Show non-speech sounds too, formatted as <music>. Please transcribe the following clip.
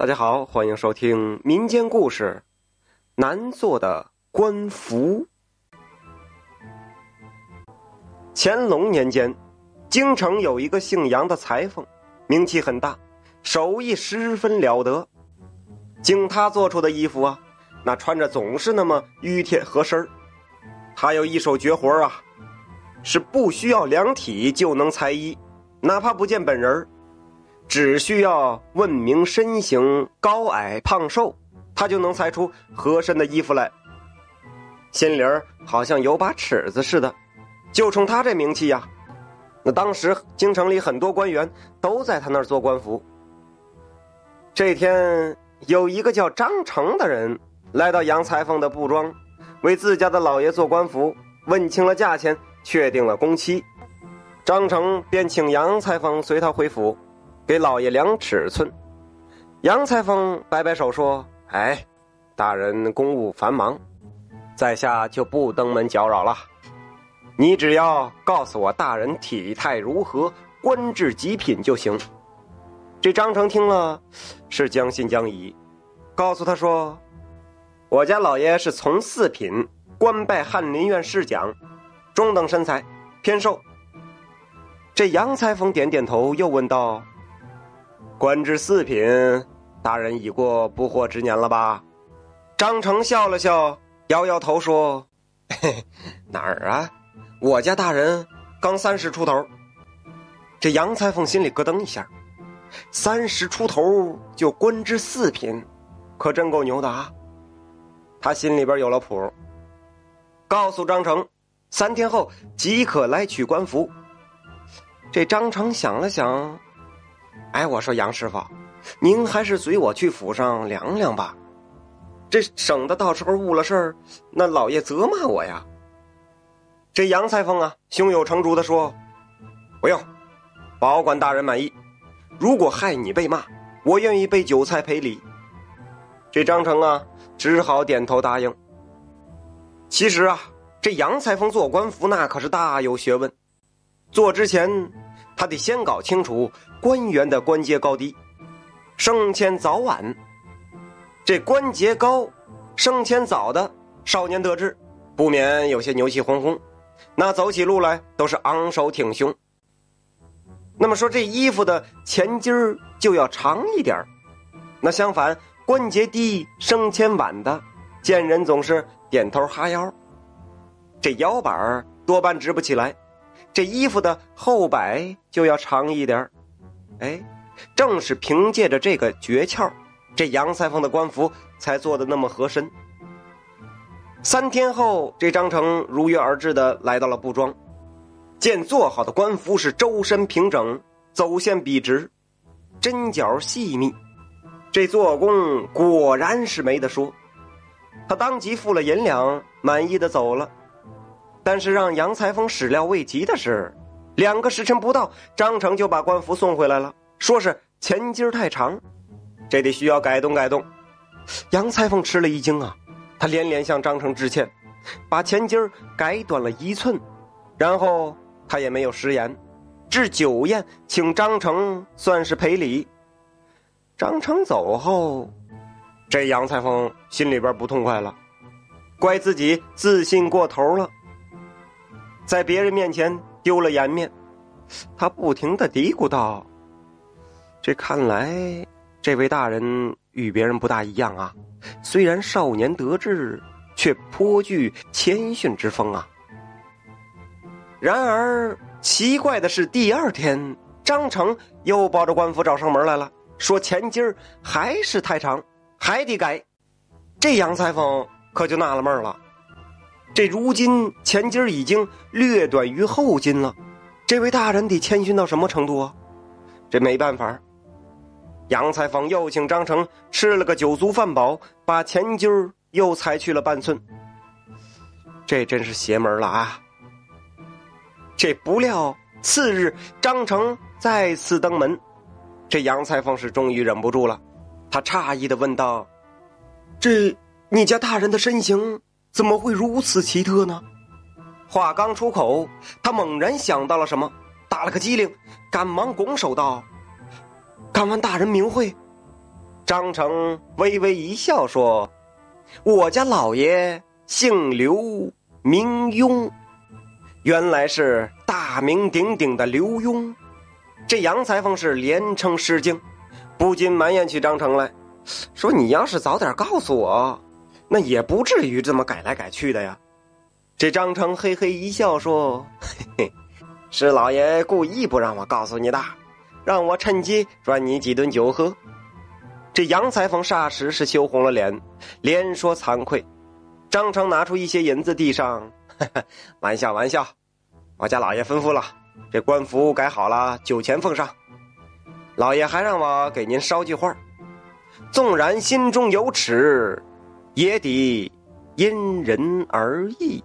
大家好，欢迎收听民间故事《难做的官服》。乾隆年间，京城有一个姓杨的裁缝，名气很大，手艺十分了得。经他做出的衣服啊，那穿着总是那么熨帖合身他有一手绝活啊，是不需要量体就能裁衣，哪怕不见本人只需要问明身形高矮胖瘦，他就能裁出合身的衣服来。心里儿好像有把尺子似的，就冲他这名气呀，那当时京城里很多官员都在他那儿做官服。这天有一个叫张成的人来到杨裁缝的布庄，为自家的老爷做官服，问清了价钱，确定了工期，张成便请杨裁缝随他回府。给老爷量尺寸，杨裁缝摆摆手说：“哎，大人公务繁忙，在下就不登门搅扰了。你只要告诉我大人体态如何，官至几品就行。”这张成听了，是将信将疑，告诉他说：“我家老爷是从四品，官拜翰林院侍讲，中等身材，偏瘦。”这杨裁缝点点头，又问道。官至四品，大人已过不惑之年了吧？张成笑了笑，摇摇头说：“嘿 <laughs> 哪儿啊？我家大人刚三十出头。”这杨裁缝心里咯噔一下，三十出头就官至四品，可真够牛的啊！他心里边有了谱，告诉张成，三天后即可来取官服。这张成想了想。哎，我说杨师傅，您还是随我去府上量量吧，这省得到时候误了事儿，那老爷责骂我呀。这杨裁缝啊，胸有成竹的说：“不用，保管大人满意。如果害你被骂，我愿意备酒菜赔礼。”这张成啊，只好点头答应。其实啊，这杨裁缝做官服那可是大有学问，做之前。他得先搞清楚官员的官阶高低，升迁早晚。这官阶高、升迁早的少年得志，不免有些牛气哄哄，那走起路来都是昂首挺胸。那么说，这衣服的前襟儿就要长一点儿那相反，关节低、升迁晚的，见人总是点头哈腰，这腰板儿多半直不起来。这衣服的后摆就要长一点哎，正是凭借着这个诀窍，这杨裁缝的官服才做的那么合身。三天后，这张成如约而至的来到了布庄，见做好的官服是周身平整，走线笔直，针脚细密，这做工果然是没得说。他当即付了银两，满意的走了。但是让杨裁缝始料未及的是，两个时辰不到，张成就把官服送回来了，说是前襟太长，这得需要改动改动。杨裁缝吃了一惊啊，他连连向张成致歉，把前襟改短了一寸，然后他也没有食言，置酒宴请张成算是赔礼。张成走后，这杨裁缝心里边不痛快了，怪自己自信过头了。在别人面前丢了颜面，他不停的嘀咕道：“这看来，这位大人与别人不大一样啊。虽然少年得志，却颇具谦逊之风啊。”然而奇怪的是，第二天张成又抱着官服找上门来了，说前襟儿还是太长，还得改。这杨裁缝可就纳了闷了。这如今前襟已经略短于后襟了，这位大人得谦逊到什么程度啊？这没办法，杨裁缝又请张成吃了个酒足饭饱，把前襟又裁去了半寸。这真是邪门了啊！这不料次日张成再次登门，这杨裁缝是终于忍不住了，他诧异的问道：“这你家大人的身形？”怎么会如此奇特呢？话刚出口，他猛然想到了什么，打了个激灵，赶忙拱手道：“敢问大人名讳？”张成微微一笑说：“我家老爷姓刘，名庸，原来是大名鼎鼎的刘墉。”这杨裁缝是连称失敬，不禁埋怨起张成来，说：“你要是早点告诉我，那也不至于这么改来改去的呀。”这张成嘿嘿一笑说：“嘿嘿，是老爷故意不让我告诉你的，让我趁机赚你几顿酒喝。”这杨裁缝霎时是羞红了脸，连说惭愧。张成拿出一些银子递上，玩笑玩笑，我家老爷吩咐了。这官服改好了，酒钱奉上。老爷还让我给您捎句话纵然心中有尺，也得因人而异。